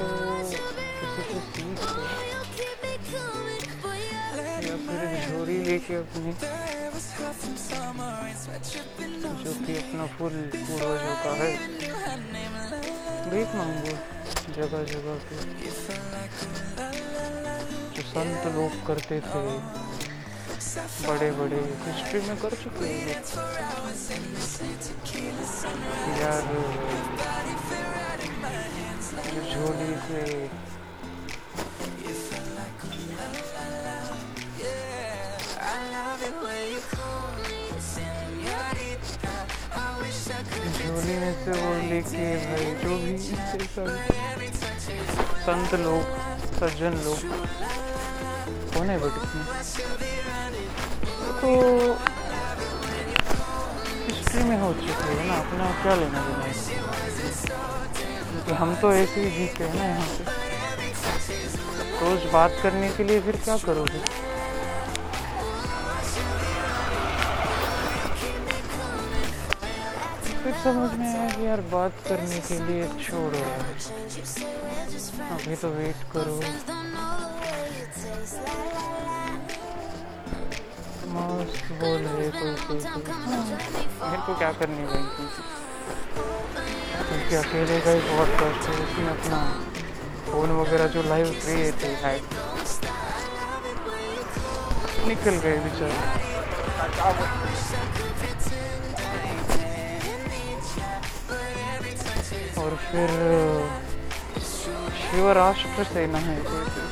तो किसी से सीख हो या फिर झोरी लेके अपनी जो कि अपना फुल पूर्वजों का है भीख मांगो जगह जगह पे जो संत लोग करते थे बड़े बड़े हिस्ट्री में कर चुके हैं। यार झोली से। झोली में से वो लेके भाई, जो भी संत लोग, सज्जन लोग। कौन है बेटे तो हिस्ट्री में हो चुके हैं ना, अपना क्या लेना देना है? क्योंकि हम तो ऐसे ही जीते हैं ना यहाँ पे। रोज बात करने के लिए फिर क्या करोगे? फिर समझ में आया कि यार बात करने के लिए छोड़ो। यार अभी तो वेट करो। मस्त बोल रहे कोई कोई हाँ, मेरे को क्या करनी भाई क्योंकि अकेले का ही पॉडकास्ट है, उसमें अपना फ़ोन वगैरह जो लाइव किए थे हैक निकल गए बेचारे। और फिर शिवराष्ट्र सेना है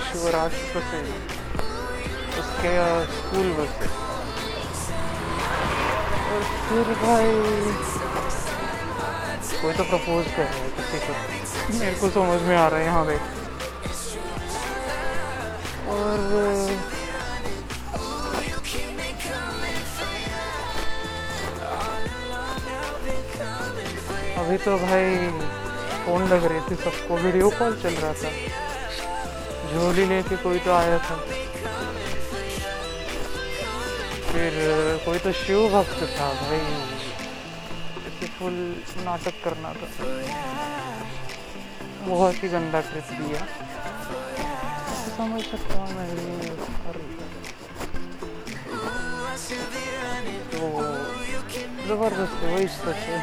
शिवराष्ट्र सेना उसके स्कूल बस और फिर भाई कोई तो प्रपोज कर रहा है किसी को। मेरे को समझ में आ रहा है यहाँ पे। और अभी तो भाई फ़ोन लग रही थी सबको वीडियो कॉल चल रहा था। झोली लेके कोई तो आया था। फिर, कोई तो शिव भक्त था भाई। फुल नाटक करना था। बहुत ही गंदा ट्रिप दिया समझ सकता हूँ मैं भी तो ज़बरदस्त वही सच है।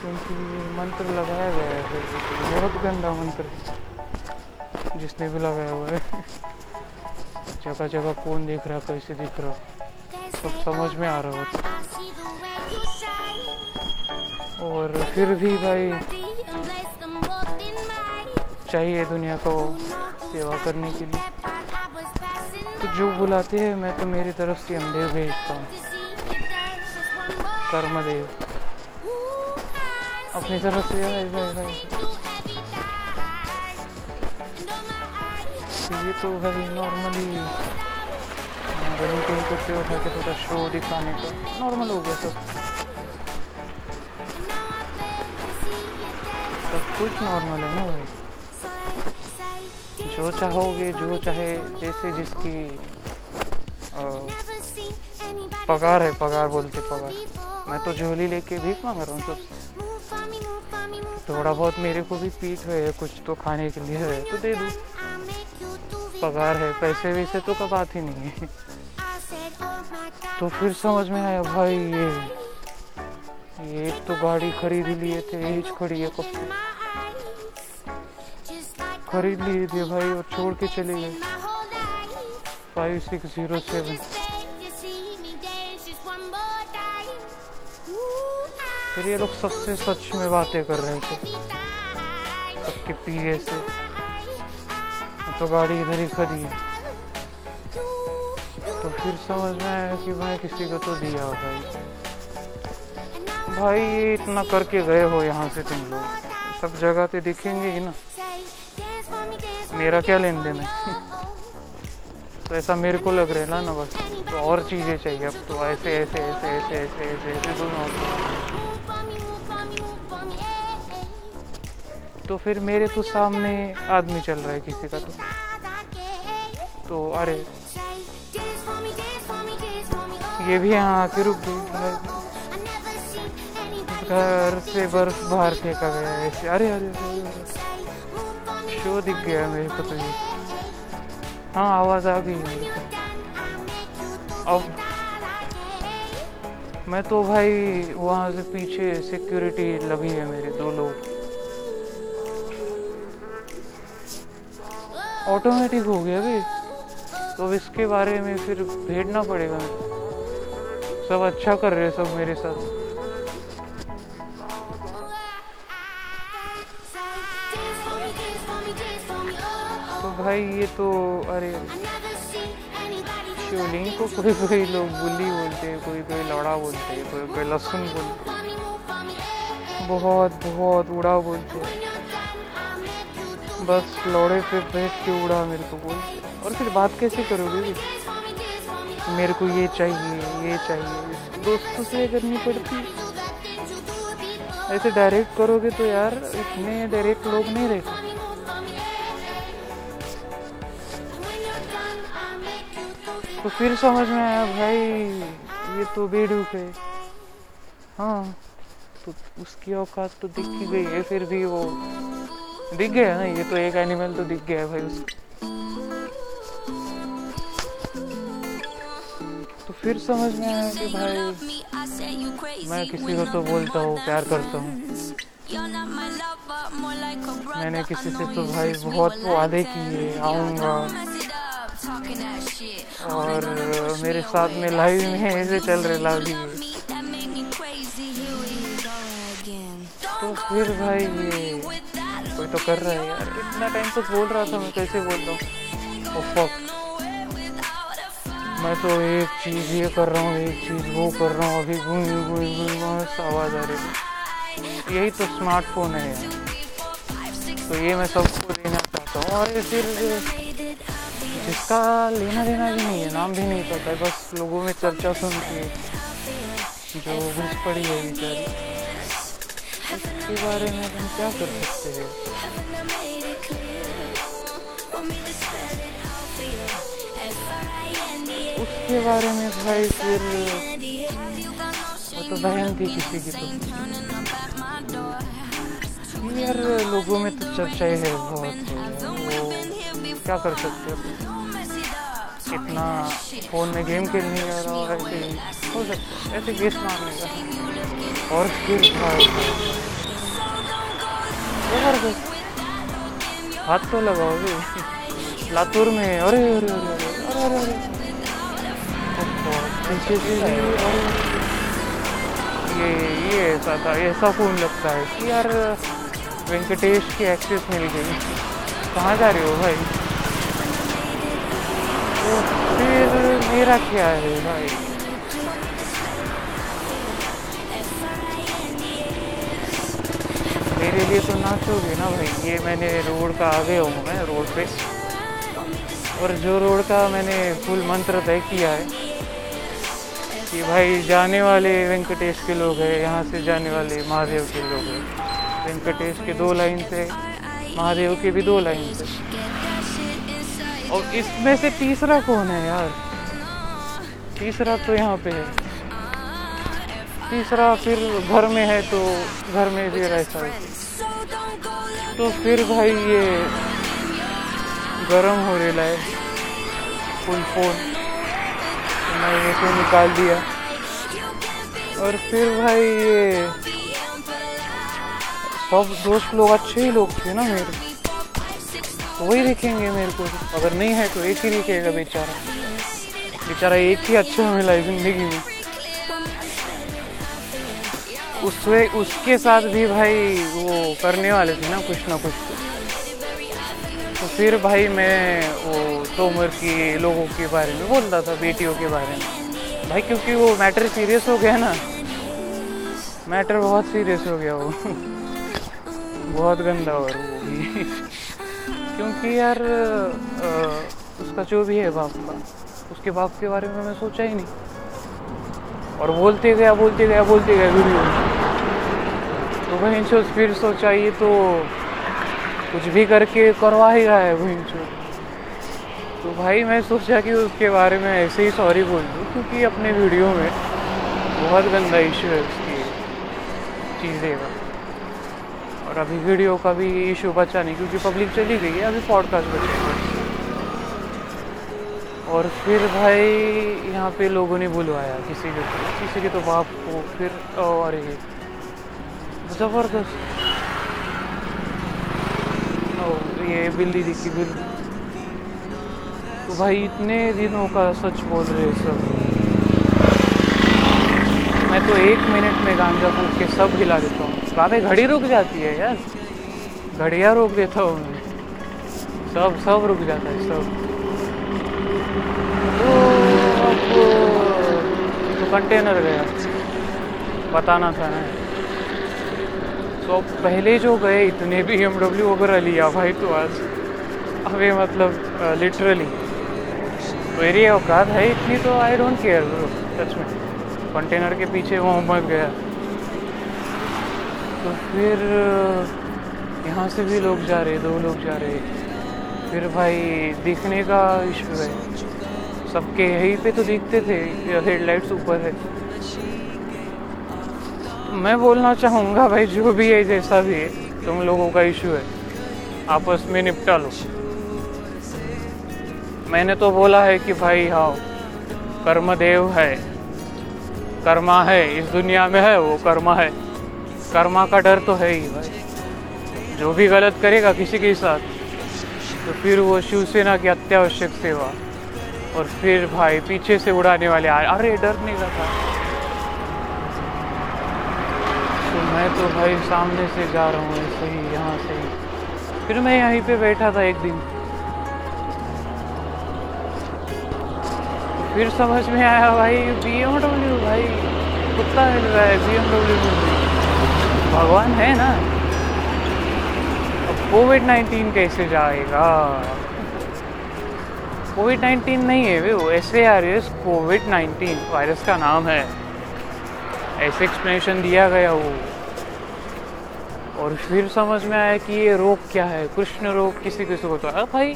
क्योंकि मंत्र लगाया गया है बहुत गंदा मंत्र जिसने भी लगाया हुआ है। जगह जगह कौन दिख रहा, कैसे दिख रहा? सब समझ में आ रहा होता। और फिर भी भाई चाहिए दुनिया को सेवा करने के लिए। तो जो बुलाते हैं, मैं तो मेरी तरफ़ से अंधेर भेजता हूँ। कर्मदेव। अपनी तरफ़ से भाई भाई भाई ये तो भाई नॉर्मली रनिंग कहीं करते उठा के थोड़ा शो दिखाने का। नॉर्मल हो गया सब। कुछ नॉर्मल है ना भाई। जो चाहोगे जो चाहे जैसे जिसकी आ, पगार है पगार बोलते पगार। मैं तो झोली लेके भीख मांग रहा हूँ सबसे। थोड़ा बहुत मेरे को भी पीठ है कुछ तो खाने के लिए है तो दे दूँ। पगार है पैसे वैसे तो का बात ही नहीं है। तो फिर समझ में आया भाई ये ये तो गाड़ी खरीद लिए थे एज खड़ी है कब खरीद लिए थे भाई और छोड़ के चले गए। फाइव सिक्स ज़ीरो सेवन फिर ये लोग सबसे सच में बातें कर रहे थे। सबके पीए से। तो गाड़ी इधर ही खड़ी है। तो फिर समझ में आया कि भाई किसी को तो दिया भाई भाई ये इतना करके गए हो यहाँ से तुम लोग। सब जगह पे दिखेंगे ही ना। मेरा क्या लेन देन है? तो ऐसा मेरे को लग रहा है ना ना बस। तो और चीज़ें चाहिए अब तो ऐसे ऐसे ऐसे ऐसे ऐसे ऐसे ऐसे दोनों तो फिर मेरे तो सामने आदमी चल रहा है किसी का तो। तो अरे ये भी यहाँ आके रुक गई घर से बर्फ़ बाहर फेंका गया ऐसे। अरे अरे, अरे, अरे। शो दिख गया मेरे को तो ये? हाँ आवाज़ आ गई मेरे को। अब मैं तो भाई वहाँ से पीछे सिक्योरिटी लगी है मेरे दो लोग। ऑटोमेटिक हो गया भाई तो इसके बारे में फिर भेजना पड़ेगा। सब अच्छा कर रहे सब मेरे साथ। भाई, ये तो अरे शिवलिंग को कोई कोई लोग बुली बोलते हैं, कोई कोई लौड़ा बोलते हैं, कोई कोई लहसुन बोलते बहुत बहुत उड़ा बोलते हैं। बस लौड़े पे बैठ के उड़ा मेरे को बोलते और फिर बात कैसे करोगे मेरे को ये चाहिए ये चाहिए दोस्तों से करनी पड़ती ऐसे डायरेक्ट करोगे तो यार, इतने डायरेक्ट लोग नहीं रहते। तो फिर समझ में आया, भाई, ये तो बेडूक है। हाँ तो उसकी औकात तो दिख गई है, फिर भी वो दिख गया ना? ये तो एक एनिमल तो दिख गया है भाई उसको। तो फिर समझ में आया कि भाई, मैं किसी को तो बोलता हूँ, प्यार करता हूँ। मैंने किसी से तो भाई बहुत वादे किए, आऊँगा। और मेरे साथ में लाइव में ऐसे चल रहे लाभी तो फिर भाई ये कोई तो कर रहा है यार। इतना टाइम तो बोल रहा था मैं कैसे बोल रहा हूँ oh, मैं तो एक चीज़ ये कर रहा हूँ एक चीज़ वो कर रहा हूँ अभी घूम घूम घूम आवाज़ आ रही है। यही तो स्मार्टफ़ोन है यार। तो ये मैं सबको देना चाहता हूँ। और फिर जिसका लेना देना भी नहीं है, नाम भी नहीं पता है, बस लोगों में चर्चा सुन के जो घुस पड़ी है बेचारी। उसके बारे में हम क्या कर सकते हैं? उसके बारे में भाई फिर वो तो बहन थी किसी की तो। यार, लोगों में तो चर्चाएँ है बहुत वो क्या कर सकते हो? इतना फ़ोन में गेम खेलने रहा और ऐसे हो सकता है, ऐसे गेस मारने का और फिर ज़बरदस्त हाथ तो लगाओगे। लातूर में, अरे अरे अरे अरे अरे अरे पीछे से अरे ये ये ऐसा था ऐसा फ़ोन लगता है कि यार, वेंकटेश की एक्सेस मिल गई। कहाँ जा रहे हो भाई? फिर मेरा क्या है भाई? मेरे लिए तो नाचोगे ना भाई? ये मैंने रोड का आगे हूँ मैं, रोड पे। और जो रोड का मैंने फुल मंत्र तय किया है कि भाई जाने वाले वेंकटेश के लोग हैं, यहाँ से जाने वाले महादेव के लोग हैं। वेंकटेश के दो लाइन से, महादेव के भी दो लाइन से। और इसमें से तीसरा कौन है यार? तीसरा तो यहाँ पे है। तीसरा फिर घर में है तो घर में भी ऐसा है। तो फिर भाई ये गरम हो रहा है। फुल फ़ोन तो मैं ये से निकाल दिया। और फिर भाई ये सब दोस्त लोग अच्छे ही लोग थे ना मेरे। तो वही दिखेंगे मेरे को। अगर नहीं है तो एक ही दिखेगा बेचारा। बेचारा एक ही अच्छा मिला ज़िंदगी में। उससे, उसके साथ भी भाई वो करने वाले थे ना कुछ ना कुछ। तो फिर भाई मैं वो तोमर की लोगों के बारे में बोलता था, बेटियों के बारे में। भाई क्योंकि वो मैटर सीरियस हो गया ना। मैटर बहुत सीरियस हो गया वो। बहुत गंदा और वो क्योंकि यार आ, उसका जो भी है बाप का उसके बाप के बारे में मैं सोचा ही नहीं। और बोलते गया बोलते गया बोलते गया वीडियो। तो वहीं से फिर सोचा ये तो कुछ भी करके करवा ही रहा है वहीं से। तो भाई मैं सोचा कि उसके बारे में ऐसे ही सॉरी बोल दूँ क्योंकि अपने वीडियो में बहुत गंदा इशू है उसकी चीज़ें। का और अभी वीडियो का भी इशू बचा नहीं, क्योंकि पब्लिक चली गई है, अभी पॉडकास्ट बचे और फिर भाई, यहाँ पे लोगों ने बुलवाया किसी के तो किसी के तो बाप को, फिर और ये ज़बरदस्त। ये बिल्ली दिखी बिल्ली तो भाई, इतने दिनों का सच बोल रहे सब। मैं तो एक मिनट में गांजा फूक के सब हिला देता हूँ। बाबे घड़ी रुक जाती है यार। घड़िया रोक देता हूँ मैं। सब सब रुक जाता है, सब। तो अब तो कंटेनर गया। बताना था ना। तो पहले जो गए, इतने भी एम डब्ल्यू वगैरह लिया भाई तो आज। अबे मतलब लिटरली मेरी औकात है इतनी तो आई डोंट केयर सच में। कंटेनर के पीछे वो मत गया। तो फिर, यहाँ से भी लोग जा रहे, दो लोग जा रहे। फिर भाई, दिखने का इशू है। सबके यहीं पे तो दिखते थे हेडलाइट्स ऊपर है। मैं बोलना चाहूँगा भाई, जो भी है, जैसा भी है, तुम लोगों का इशू है। आपस में निपटा लो। मैंने तो बोला है कि भाई हाँ कर्मदेव है। कर्मा है, इस दुनिया में है, वो कर्मा है। कर्मा का डर तो है ही भाई। जो भी गलत करेगा किसी के साथ तो फिर वो शिवसेना की अत्यावश्यक सेवा। और फिर भाई, पीछे से उड़ाने वाले आए अरे डरने का था तो मैं तो भाई सामने से जा रहा हूँ, ऐसे ही, यहाँ से ही। फिर मैं यहीं पे बैठा था एक दिन। फिर समझ में आया, भाई बी एमडब्ल्यू भाई, कुत्ता मिल रहा है बी एमडब्ल्यू भगवान है ना? अब कोविड नाइन्टीन कैसे जाएगा? कोविड नाइन्टीन नहीं है, वो S A R S Covid nineteen virus का नाम है। ऐसे एक्सप्लेनेशन दिया गया वो और फिर समझ में आया कि ये रोग क्या है? कृष्ण रोग किसी किसी को तो भाई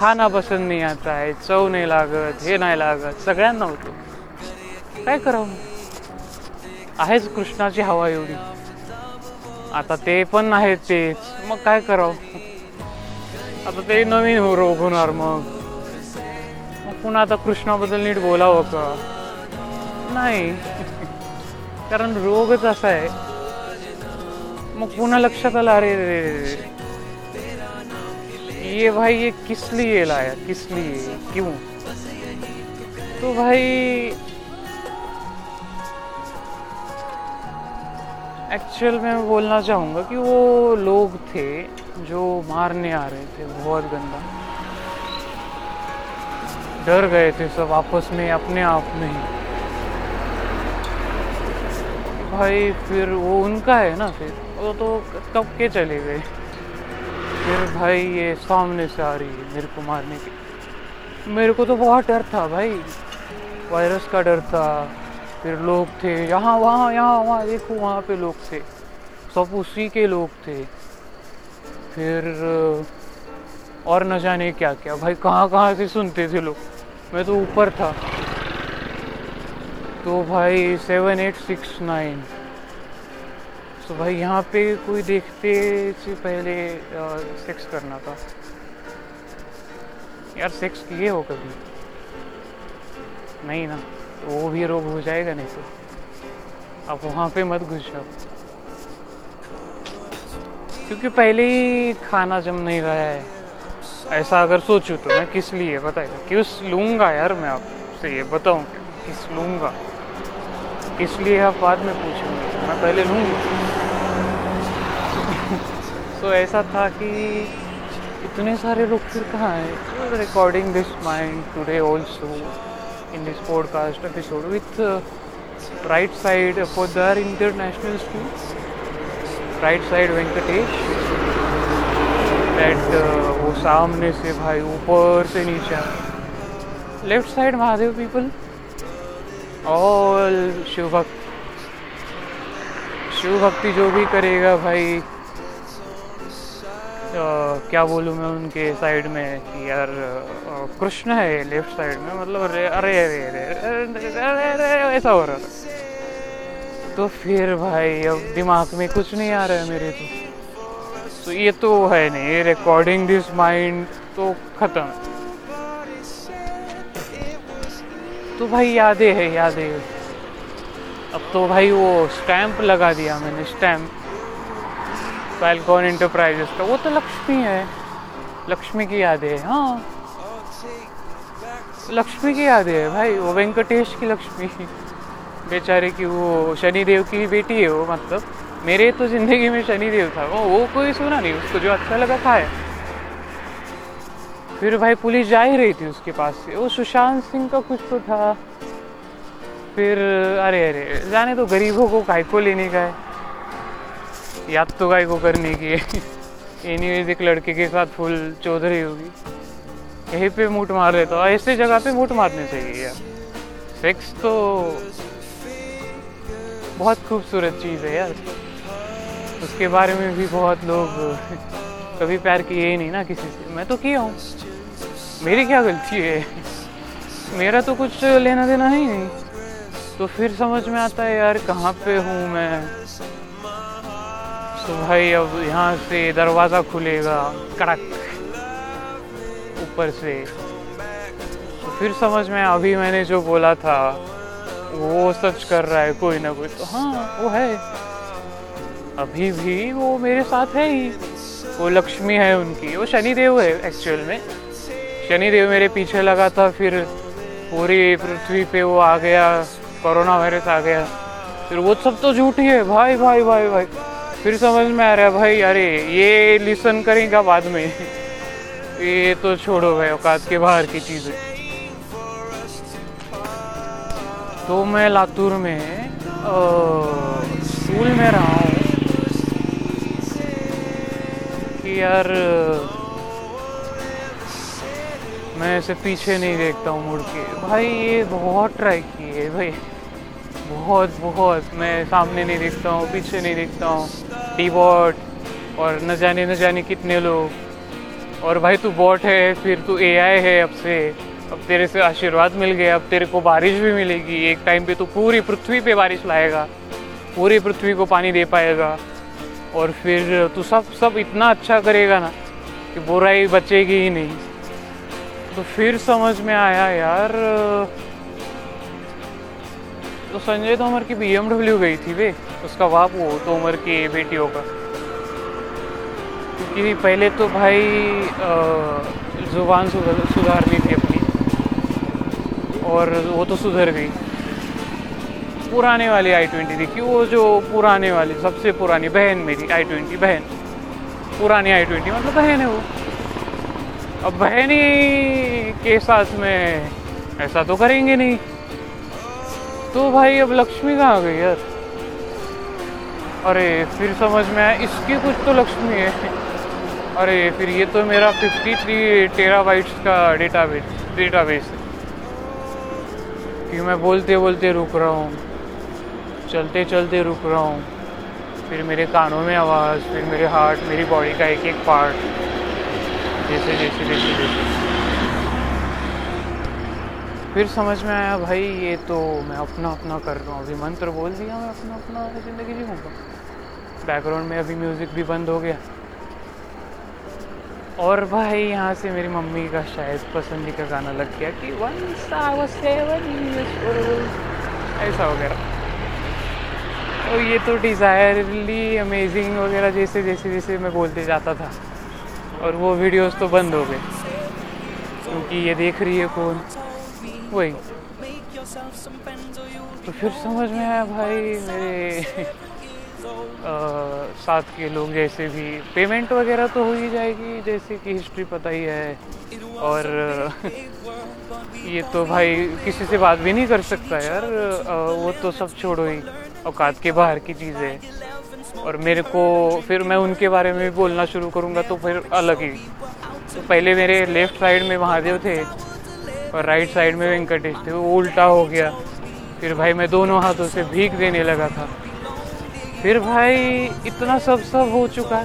खाना पसंद नाही आता आहे चव नाही लागत हे नाही लागत सगळ्यांना होतो. काय करावं? आहेच कृष्णाची हवा एवढी. आता ते पण आहे तेच. मग काय करावं? आता ते नवीन हो- रोग होणार मग. मग पुन्हा आता कृष्णाबद्दल नीट बोलावं का? नाही. कारण रोगच असा आहे. मग पुन्हा लक्षात आलं अरे रे. ये भाई ये किस लिए लाया? किस लिए? क्यों? तो भाई एक्चुअल में मैं बोलना चाहूँगा कि वो लोग थे जो मारने आ रहे थे, बहुत गंदा। डर गए थे सब आपस में, अपने आप में ही। भाई फिर वो उनका है ना फिर? वो तो कब के चले गए? फिर भाई ये सामने से आ रही है मेरे को मारने की। मेरे को तो बहुत डर था भाई। वायरस का डर था। फिर लोग थे। यहाँ, वहाँ यहाँ, वहाँ, देखो वहाँ पे लोग थे। सब उसी के लोग थे। फिर, और न जाने क्या क्या भाई कहाँ कहाँ से सुनते थे लोग? मैं तो ऊपर था। तो भाई सेवन एट सिक्स नाइन तो भाई यहाँ पे कोई देखते से पहले सेक्स करना था। यार सेक्स किए हो कभी? नहीं ना तो वो भी रोग हो जाएगा नहीं तो। आप वहाँ पे मत घुस जाओ क्योंकि पहले ही खाना जम नहीं रहा है। ऐसा अगर सोचूं तो मैं किस लिए बताएगा किस लूँगा यार मैं आपसे ये बताऊँ? किस लूँगा? किस लिए आप बाद में पूछेंगे? मैं पहले लूँगी। ऐसा था कि इतने सारे लोग फिर कहाँ हैं? Recording this mind today also in this podcast episode with right side Podar International School right side Venkatesh that वो सामने से भाई ऊपर से नीचे। Left side Mahadev people all Shiv bhakt Shiv bhakti जो भी करेगा भाई क्या बोलूँ मैं उनके साइड में कि यार कृष्ण है लेफ़्ट साइड में मतलब अरे अरे अरे अरे अरे ऐसा हो रहा था। तो फिर भाई, अब दिमाग में कुछ नहीं आ रहा है मेरे तो। तो ये तो है नहीं रिकॉर्डिंग दिस माइंड तो खत्म। तो भाई यादें है, यादें। अब तो भाई वो स्टैंप लगा दिया मैंने स्टैंप फैलकॉन इंटरप्राइजेस का, वो तो लक्ष्मी है। लक्ष्मी की यादें है हाँ। लक्ष्मी की यादें है, भाई, वो वेंकटेश की लक्ष्मी। बेचारे की वो शनिदेव की बेटी है वो मतलब। मेरे तो ज़िंदगी में शनिदेव था, वो वो कोई सुना नहीं, उसको जो अच्छा लगा खाया फिर भाई पुलिस जा ही रही थी उसके पास से। वो सुशांत सिंह का कुछ तो था। फिर, अरे अरे, जाने तो गरीबों को काय को लेने का है। याद तो गाय को करने की है एनीवेज एक लड़के के साथ फुल चौधरी होगी। यहीं पे मूट मार रहे तो ऐसे जगह पे मूट मारने चाहिए यार सेक्स तो बहुत खूबसूरत चीज़ है यार। उसके बारे में भी बहुत लोग कभी प्यार किए ही नहीं ना किसी से। मैं तो किया हूँ। मेरी क्या गलती है? मेरा तो कुछ लेना देना ही नहीं। तो फिर समझ में आता है यार कहाँ पे हूँ मैं? तो भाई अब यहाँ से दरवाज़ा खुलेगा, कड़क, ऊपर से। तो फिर समझ में, अभी मैंने जो बोला था, वो सच कर रहा है कोई ना कोई। तो हाँ वो है। अभी भी वो मेरे साथ है ही। वो लक्ष्मी है उनकी। वो शनिदेव है एक्चुअल में। शनिदेव मेरे पीछे लगा था, फिर पूरी पृथ्वी पे वो आ गया, कोरोना वायरस आ गया। फिर वो सब तो झूठी है। भाई भाई भाई भाई। फिर समझ में आ रहा है, भाई, अरे, ये लिसन करेगा बाद में. ये तो छोड़ो भाई, औकात के बाहर की चीज़ें तो मैं लातूर में स्कूल में रहा हूँ। कि यार, मैं ऐसे पीछे नहीं देखता हूँ, मुड़ के। भाई, ये बहुत ट्राई की है, भाई। बहुत बहुत। मैं सामने नहीं देखता हूँ, पीछे नहीं देखता हूँ। टी बॉट और न जाने न जाने कितने लोग। और भाई तू बॉट है, फिर तू ए है अब से। अब तेरे से आशीर्वाद मिल गया, अब तेरे को बारिश भी मिलेगी। एक टाइम पे तू पूरी पृथ्वी पे बारिश लाएगा। पूरी पृथ्वी को पानी दे पाएगा। और फिर तू सब सब इतना अच्छा करेगा ना कि बुराई बचेगी ही नहीं। तो फिर समझ में आया यार तो संजय तोमर की बीएमडब्ल्यू गई थी वे। उसका बाप वो तोमर की बेटियों का। क्योंकि पहले तो भाई ज़ुबान सुधारनी थी अपनी। और वो तो सुधर गई। पुराने वाली आई ट्वेंटी देखी, वो जो पुराने वाली, सबसे पुरानी बहन मेरी आई ट्वेंटी बहन। पुरानी आई ट्वेंटी मतलब बहन है वो। अब बहन ही के साथ में ऐसा तो करेंगे नहीं। तो भाई अब लक्ष्मी कहाँ आ गई यार? अरे, फिर समझ में आया, इसकी कुछ तो लक्ष्मी है। अरे, फिर ये तो मेरा 53 टेराबाइट्स का डेटाबेस डेटाबेस है। कि मैं बोलते बोलते रुक रहा हूँ। चलते चलते रुक रहा हूँ। फिर मेरे कानों में आवाज़, फिर मेरे हार्ट मेरी बॉडी का एक एक पार्ट जैसे जैसे जैसे जैसे फिर समझ में आया, भाई, ये तो मैं अपना अपना कर रहा हूँ। अभी मंत्र बोल दिया मैं अपना अपना ज़िंदगी जीऊँगा। बैकग्राउंड में अभी म्यूज़िक भी बंद हो गया। और भाई, यहाँ से मेरी मम्मी का शायद पसंदी का गाना लग गया कि ऐसा वगैरह तो ये तो डिज़ायरली अमेजिंग वगैरह जैसे जैसे जैसे मैं बोलते जाता था। और वो वीडियोस तो बंद हो गए। क्योंकि ये देख रही है कौन? वही तो फिर समझ में आया भाई मेरे आ, साथ के लोग जैसे भी पेमेंट वगैरह तो हो ही जाएगी जैसे कि हिस्ट्री पता ही है। और ये तो भाई किसी से बात भी नहीं कर सकता यार वो तो सब छोड़ो ही औकात के बाहर की चीज़ें। और मेरे को फिर मैं उनके बारे में भी बोलना शुरू करूँगा तो फिर अलग ही। तो पहले मेरे लेफ़्ट साइड में महादेव थे और राइट साइड में वेंकटेश थे, वो उल्टा हो गया। फिर भाई मैं दोनों हाथों से भीख देने लगा था। फिर भाई इतना सब सब हो चुका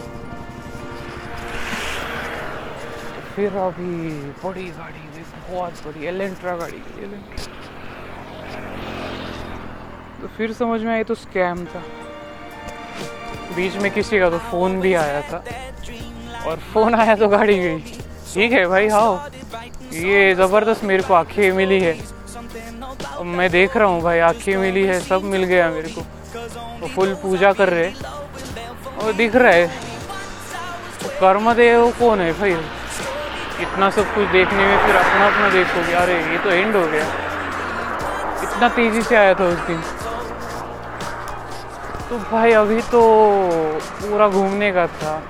फिर अभी बड़ी गाड़ी बहुत बड़ी एलेंट्रा गाड़ी एलेंट्रा तो फिर समझ में आई तो स्कैम था। बीच में किसी का तो फ़ोन भी आया था। और फ़ोन आया तो गाड़ी गई। ठीक है भाई हाँ। ये ज़बरदस्त मेरे को आँखें मिली है। मैं देख रहा हूँ भाई, आँखें मिली है, सब मिल गया मेरे को। वो फुल पूजा कर रहे और दिख रहा है कर्म देव कौन है भाई? इतना सब कुछ देखने में फिर अपना अपना देखोगे। अरे, ये तो एंड हो गया। इतना तेज़ी से आया था उस दिन। तो भाई, अभी तो पूरा घूमने का था।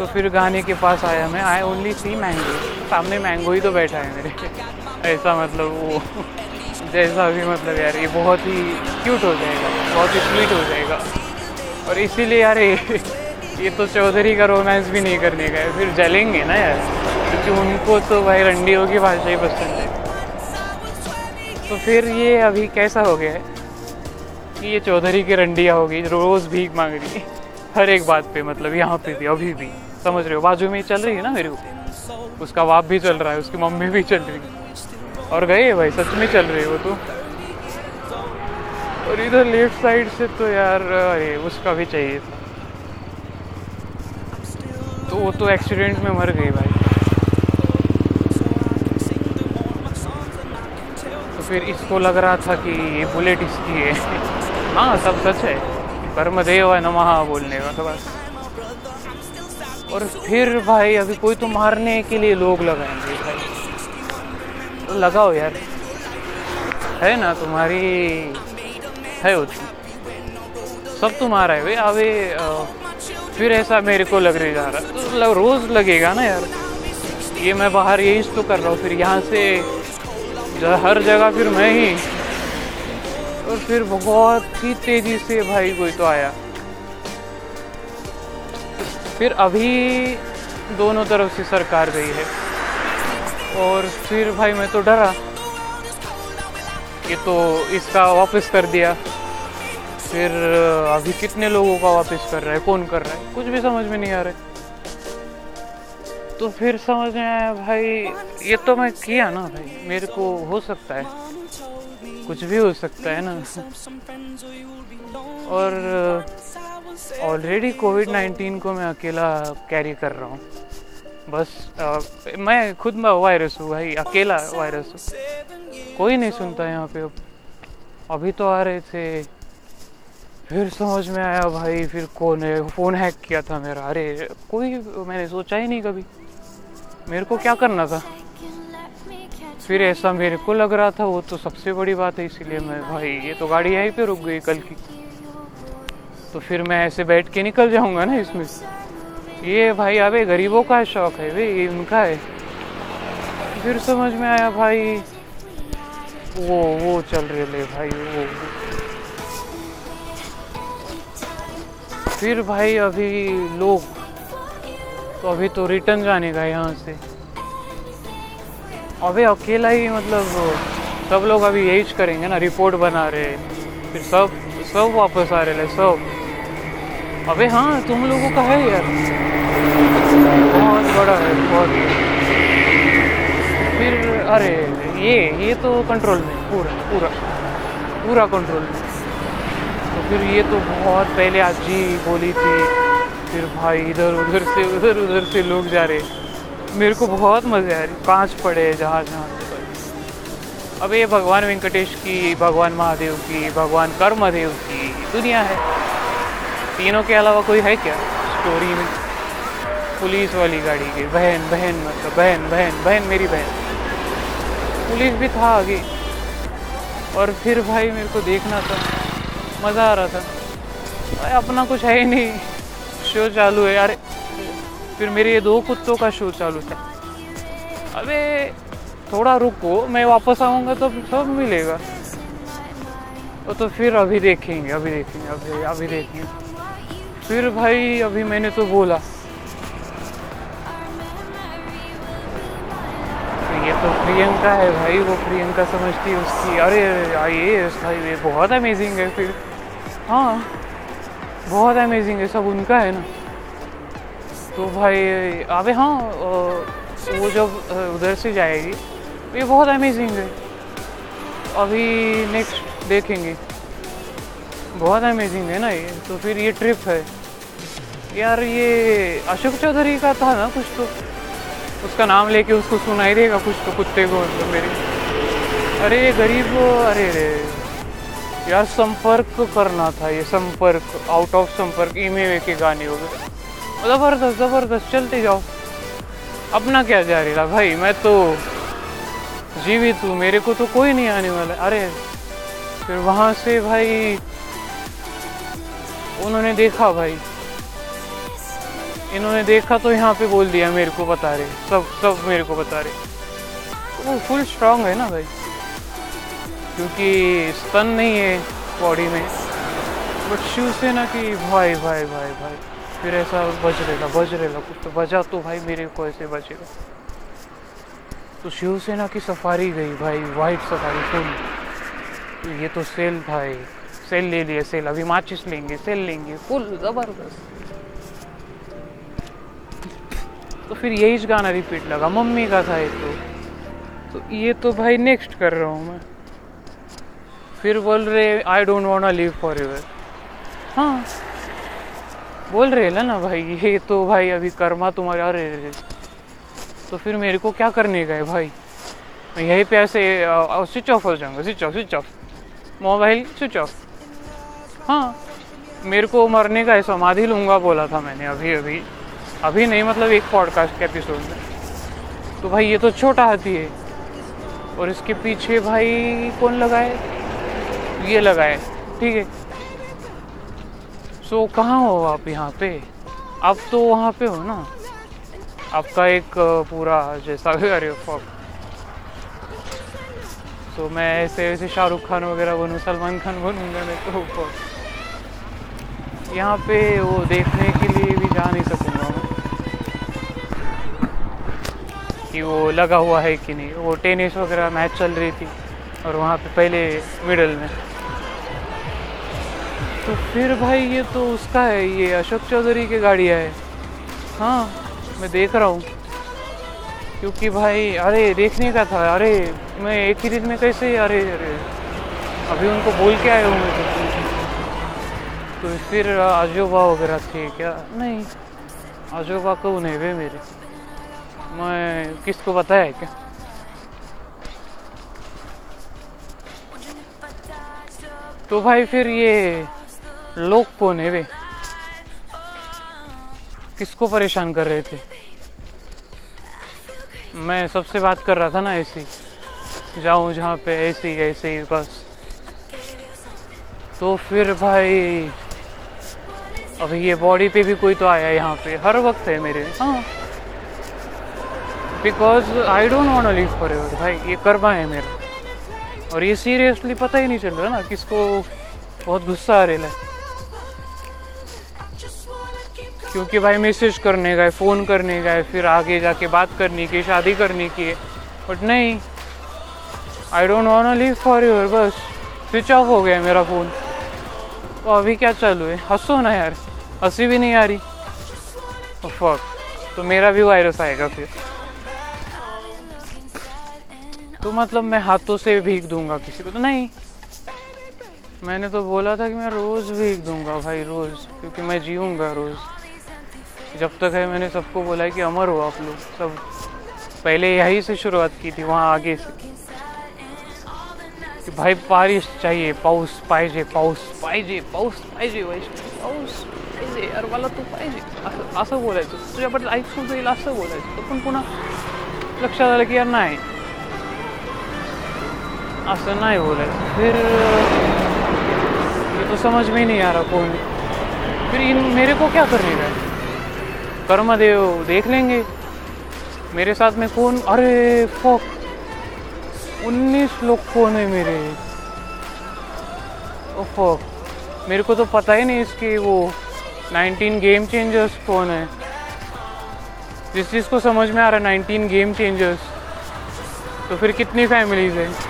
तो फिर गाने के पास आया मैं आई ओनली सी मैंगो सामने मैंगो ही तो बैठा है मेरे। ऐसा मतलब वो जैसा भी मतलब यार ये बहुत ही क्यूट हो जाएगा बहुत ही स्वीट हो जाएगा। और इसीलिए यार ये, ये तो चौधरी का रोमांस भी नहीं करने का है फिर जलेंगे ना यार। क्योंकि उनको तो भाई रंडियों की भाषा ही पसंद है। तो फिर ये अभी कैसा हो गया है? कि ये चौधरी की रंडिया होगी रोज़ भीख मांग रही हर एक बात पे मतलब यहाँ पे भी अभी भी। समझ रहे हो। बाजू में ही चल रही है ना मेरे को। उसका बाप भी चल रहा है, उसकी मम्मी भी चल रही है। और गए भाई, सच में चल रहे हो तो। और इधर लेफ़्ट साइड से तो यार, अरे, उसका भी चाहिए था। तो वो तो एक्सीडेंट में मर गई भाई। तो फिर इसको लग रहा था कि ये बुलेट इसकी है। हाँ सब सच है। कर्म है नमः बोलने का तो बस। और फिर भाई अभी कोई तो मारने के लिए लोग लगाएँगे भाई। लगाओ यार। है ना तुम्हारी है उतनी सब तुम्हारा है भाई अभी फिर ऐसा मेरे को लग रही जा रहा तो लग, रोज लगेगा ना यार। ये मैं बाहर यही तो कर रहा हूँ फिर यहाँ से हर जगह फिर मैं ही। और फिर बहुत ही तेज़ी से भाई कोई तो आया। फिर अभी दोनों तरफ़ से सरकार गई है। और फिर भाई मैं तो डरा। ये तो इसका वापस कर दिया। फिर अभी कितने लोगों का वापस कर रहा है? कौन कर रहा है? कुछ भी समझ में नहीं आ रहा तो फिर समझ में आया, भाई, ये तो मैं किया ना भाई। मेरे को हो सकता है। कुछ भी हो सकता है ना। और ऑलरेडी कोविड नाइन्टीन को मैं अकेला कैरी कर रहा हूँ। बस आ, मैं खुद में वायरस हूँ भाई अकेला वायरस हूँ। कोई नहीं सुनता यहाँ पे अब। अभी तो आ रहे थे। फिर समझ में आया भाई फिर कौन है फ़ोन हैक किया था मेरा। अरे कोई मैंने सोचा ही नहीं कभी। मेरे को क्या करना था? फिर ऐसा मेरे को लग रहा था वो तो सबसे बड़ी बात है इसीलिए मैं भाई ये तो गाड़ी यहीं पे रुक गई कल की। तो फिर मैं ऐसे बैठ के निकल जाऊँगा ना इसमें। ये भाई, अबे गरीबों का शौक है भाई ये उनका है। फिर समझ में आया भाई, वो वो चल रहे ले भाई, वो। फिर भाई अभी लोग तो अभी तो रिटर्न जाने का यहाँ से। अबे अकेला ही मतलब सब लोग अभी यही करेंगे ना रिपोर्ट बना रहे फिर सब सब वापस आ रहे सब। अबे हाँ तुम लोगों का है यार। बहुत बड़ा है, बहुत। फिर, अरे, ये ये तो कंट्रोल में, पूरा पूरा पूरा कंट्रोल में। तो फिर ये तो बहुत पहले आज जी बोली थी, फिर भाई इधर, उधर से, उधर उधर से लोग जा रहे। मेरे को बहुत मज़े आ रही, कांच पड़े जहाँ जहाँ से अब ये भगवान वेंकटेश की, भगवान महादेव की, भगवान कर्मदेव की दुनिया है। तीनों के अलावा कोई है क्या? स्टोरी में? पुलिस वाली गाड़ी की। बहन बहन मतलब बहन बहन बहन मेरी बहन। पुलिस भी था आगे। और फिर भाई मेरे को देखना था। मज़ा आ रहा था। भाई अपना कुछ है ही नहीं। शो चालू है। यार फिर मेरे ये दो कुत्तों का शो चालू था। अबे, थोड़ा रुको। मैं वापस आऊँगा तो सब मिलेगा। तो फिर अभी देखेंगे अभी देखेंगे, अभी अभी देखेंगे। फिर भाई, अभी मैंने तो बोला। ये तो प्रियंका है भाई, वो प्रियंका समझती है उसकी। अरे, आइए भाई, ये बहुत अमेजिंग है फिर। हाँ बहुत अमेजिंग है, सब उनका है ना। तो भाई, अबे हाँ वो जब उधर से जाएगी, ये बहुत अमेजिंग है। अभी नेक्स्ट देखेंगे। बहुत अमेजिंग है ना ये तो फिर ये ट्रिप है। यार ये अशोक चौधरी का था ना कुछ तो। उसका नाम लेके उसको सुनाई देगा कुछ तो कुत्ते को तो मेरे। अरे गरीब अरे रे। यार संपर्क करना था ये, संपर्क आउट ऑफ़ संपर्क ईमे के गाने हो गए। ज़बरदस्त ज़बरदस्त, चलते जाओ। अपना क्या जा रहा भाई, मैं तो जीवित हूँ, मेरे को तो कोई नहीं आने वाला। अरे, फिर वहाँ से भाई, उन्होंने देखा भाई। इन्होंने देखा तो यहाँ पे बोल दिया, मेरे को बता रहे। सब सब मेरे को बता रहे। वो फुल स्ट्रांग है ना भाई। क्योंकि स्तन नहीं है बॉडी में। बट शिवसेना की भाई भाई भाई भाई। फिर ऐसा बज रहेगा बज रहेगा कुछ तो। बजा तो भाई मेरे को ऐसे बचेगा तो शिवसेना की सफारी गई भाई वाइट सफारी फुल तो ये तो सेल भाई। सेल ले लिए सेल अभी माचिस लेंगे सेल लेंगे। फुल ज़बरदस्त। तो फिर यही गाना रिपीट लगा। मम्मी का था ये तो। तो ये तो भाई नेक्स्ट कर रहा हूँ मैं। फिर बोल रहे I don't want live forever हाँ। बोल रहे ना भाई, ये तो भाई अभी कर्मा तुम्हारे अरे तो फिर मेरे को क्या करने है भाई? मैं यहीं पे ऐसे स्विच ऑफ़ हो जाऊँगा switch off switch off mobile switch off हाँ। मेरे को मरने का समाधि लूँगा बोला था मैंने अभी अभी। अभी नहीं मतलब एक पॉडकास्ट के एपिसोड में। तो भाई ये तो छोटा हाथी है। और इसके पीछे भाई कौन लगाए? ये लगाए, ठीक है। सो कहाँ हो आप यहाँ पे? आप तो वहाँ पे हो ना? आपका एक पूरा जैसा भी अरे फक तो मैं ऐसे ऐसे शाहरुख खान वगैरह बनूँ, सलमान खान बनूँगा मैं तो यहाँ पे वो देखने के लिए भी जा नहीं सकूँगा कि वो लगा हुआ है कि नहीं। वो टेनिस वगैरह मैच चल रही थी और वहाँ पे पहले मिडल में। तो फिर भाई ये तो उसका है, ये अशोक चौधरी की गाड़ियाँ है। हाँ मैं देख रहा हूँ। क्योंकि भाई, अरे देखने का था। अरे, मैं एक ही दिन में कैसे, अरे अरे, अभी उनको बोल के आया हूँ मैं तो। तो फिर आजोबा वगैरह थे क्या? नहीं आजोबा कौन है वे मेरे? मैं किसको बताया क्या? तो भाई फिर ये लोग कौन है वे? किसको परेशान कर रहे थे? मैं सबसे बात कर रहा था ना ऐसी जाऊँ जहाँ पे ऐसी ऐसे ही, बस। तो फिर भाई, अभी ये बॉडी पे भी कोई तो आया यहाँ पे। हर वक्त है मेरे। हाँ। Because I don't want live forever भाई, ये कर्मा है मेरा। और ये सीरियसली पता ही नहीं चल रहा ना किसको बहुत गुस्सा आ रहा है। क्योंकि भाई मैसेज करने का है फ़ोन करने का है, फिर आगे जाके बात करने की शादी करने की है। बट नहीं I don't want live for your बस स्विच ऑफ़ हो गया मेरा फ़ोन तो अभी क्या चालू है? हंसो ना यार, हँसी भी नहीं आ रही। फक तो मेरा भी वायरस आएगा फिर। तो मतलब मैं हाथों से भीग दूँगा किसी को तो नहीं। मैंने तो बोला था कि मैं रोज़ भीग दूँगा भाई, रोज़, क्योंकि मैं जीऊँगा रोज़। जब तक है मैंने सबको बोला है कि अमर हो आप लोग, सब पहले यही से शुरुआत की थी, वहाँ आगे से। कि भाई बारिश चाहिए पाऊस पाहिजे पाऊस पाहिजे पाऊस पाहिजे वैष्णव पाऊस मला तू पाहिजे असं असं बोलायचं तुझ्याबद्दल ऐकून असं बोलायचं पण पुन्हा लक्षात आलं की यार नाही असं नाही बोलायचं फिर, ये तो समझ में नहीं आ रहा कौन। फिर इन मेरे को क्या करने का है? कर्मदेव देख लेंगे। मेरे साथ में कौन? अरे फोक उन्नीस लोग कौन है मेरे? ओ फक मेरे को तो पता ही नहीं इसके वो 19 गेम चेंजर्स कौन है। जिस चीज़ को समझ में आ रहा है 19 गेम चेंजर्स। तो फिर कितनी फैमिलीज़ है?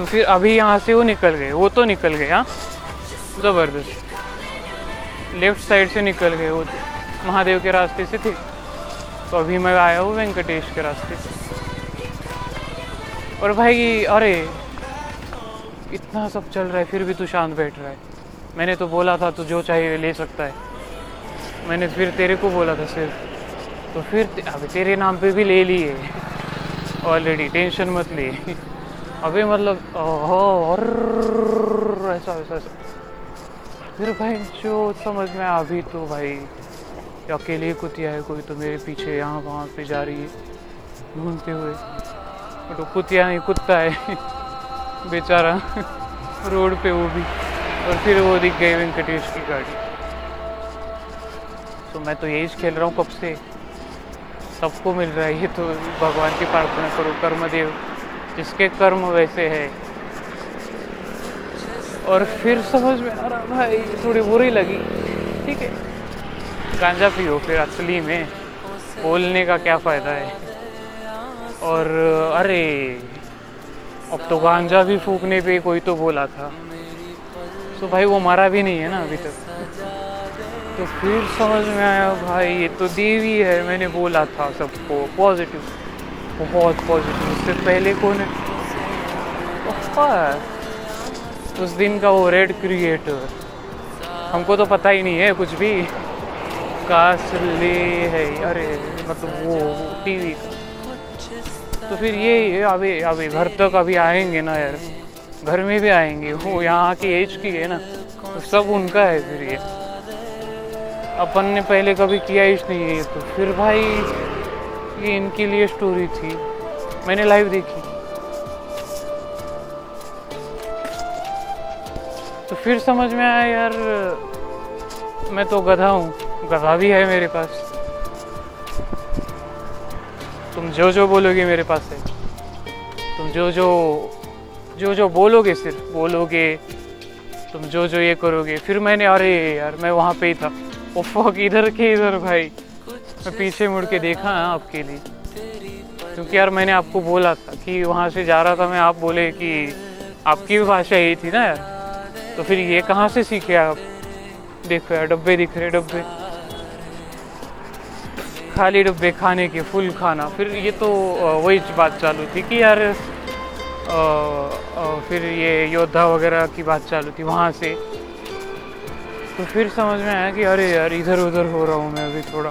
तो फिर अभी यहाँ से वो निकल गए, वो तो निकल गए हाँ। ज़बरदस्त। लेफ़्ट साइड से निकल गए वो। महादेव के रास्ते से थे। तो अभी मैं आया हूँ वेंकटेश के रास्ते से। और भाई, अरे, इतना सब चल रहा है, फिर भी तू शांत बैठ रहा है। मैंने तो बोला था, तू जो चाहिए ले सकता है। मैंने फिर तेरे को बोला था सिर्फ़। तो फिर अभी तेरे नाम पे भी ले लिए। ऑलरेडी टेंशन मत ले। अभी मतलब ऐसा ऐसा ऐसा। फिर भाई, जो समझ में अभी तो भाई अकेले कुतिया है, कोई तो मेरे पीछे यहाँ वहाँ पे जा रही है घूमते हुए। तो कुतिया नहीं, कुत्ता है, बेचारा, रोड पे वो भी। और फिर वो दिख गई वेंकटेश की गाड़ी। तो मैं तो यही खेल रहा हूँ कब से। सबको मिल रहा है, ये तो भगवान की प्रार्थना करो, कर्मदेव। जिसके कर्म वैसे है। और फिर समझ में आ रहा भाई, थोड़ी बुरी लगी। ठीक है। गांजा पियो फिर असली में। बोलने का क्या फ़ायदा है? और अरे, अब तो गांजा भी फूकने पे कोई तो बोला था। तो भाई वो मरा भी नहीं है ना अभी तक। तो फिर समझ में आया, भाई ये तो देवी है, मैंने बोला था सबको पॉजिटिव बहुत पॉजिटिव उससे पहले कौन है? उस दिन का वो रेड क्रिएटर हमको तो पता ही नहीं है कुछ भी. है अरे मतलब वो, वो टीवी का. तो फिर ये अभी अभी घर तक अभी आएँगे ना यार. घर में भी आएँगे. वो यहाँ की एज की है ना. तो सब उनका है फिर ये. अपन ने पहले कभी किया ही नहीं है तो. फिर भाई ये इनके लिए स्टोरी थी। मैंने लाइव देखी। तो फिर समझ में आया, यार, मैं तो गधा हूँ। गधा भी है मेरे पास। तुम जो जो बोलोगे मेरे पास है। तुम जो जो जो जो बोलोगे सिर्फ़ बोलोगे। तुम जो जो ये करोगे। फिर मैंने, अरे यार, मैं वहाँ पे ही था। फॉक इधर के इधर, भाई। मैं पीछे मुड़ के देखा, है, आपके लिए। क्योंकि यार मैंने आपको बोला था कि वहाँ से जा रहा था मैं, आप बोले कि आपकी भी भाषा यही थी ना यार। तो फिर ये कहाँ से सीखे आप? देखो यार, डब्बे दिख रहे, डब्बे। खाली डब्बे खाने के, फुल खाना। फिर ये तो वही बात चालू थी कि यार फिर ये योद्धा वगैरह की बात चालू थी वहाँ से। तो फिर समझ में आया कि अरे यार इधर उधर हो रहा हूँ मैं अभी थोड़ा।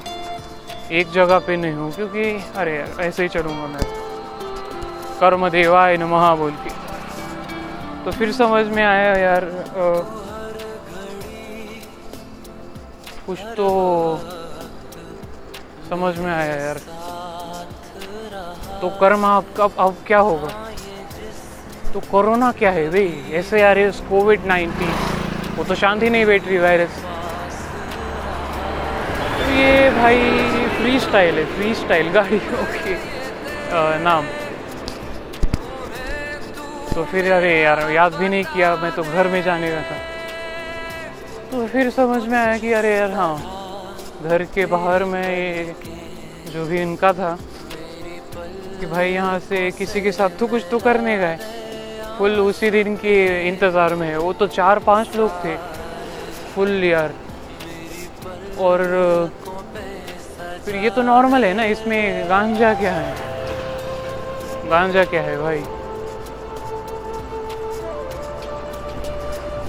एक जगह पे नहीं हूँ, क्योंकि, अरे यार, ऐसे ही चलूँगा मैं। कर्म देवाय नमः बोल के तो फिर समझ में आया यार कुछ तो समझ में आया यार। तो कर्म आप अब अब क्या होगा? तो कोरोना क्या है भाई ऐसे यार कोविड नाइन्टीन, वो तो शांति नहीं बैठ रही वायरस तो ये भाई फ्री स्टाइल है फ्री स्टाइल गाड़ी ओके नाम। तो फिर अरे यार, याद भी नहीं किया, मैं तो घर में जाने का था। तो फिर समझ में आया कि अरे यार हाँ घर के बाहर में जो भी इनका था, कि भाई यहाँ से किसी के साथ तो कुछ तो करने गए फुल उसी दिन के इंतज़ार में है। वो तो चार पाँच लोग थे। फुल यार। और फिर ये तो नॉर्मल है ना, इसमें गांजा क्या है? गांजा क्या है भाई?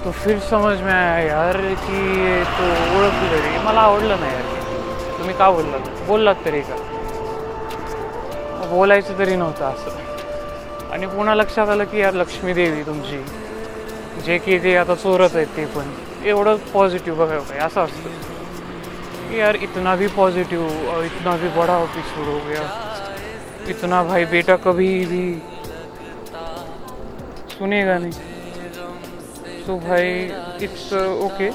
तो फिर समज में आया यार की तो ओळखलं रे मला आवडलं नाही यार. तुम्ही का बोललात बोललात तरी का? बोलायचं तरी नव्हतं असं. आणि पुन्हा लक्षात आलं की यार लक्ष्मी देवी तुमची. जे की ते आता चोरत आहेत ते पण. एवढं पॉझिटिव्ह बघा काय असं असतं. यार इतना भी पॉजिटिव और इतना भी बड़ा एपिसोड हो गया इतना भाई बेटा कभी भी सुनेगा नहीं। तो भाई इट्स ओके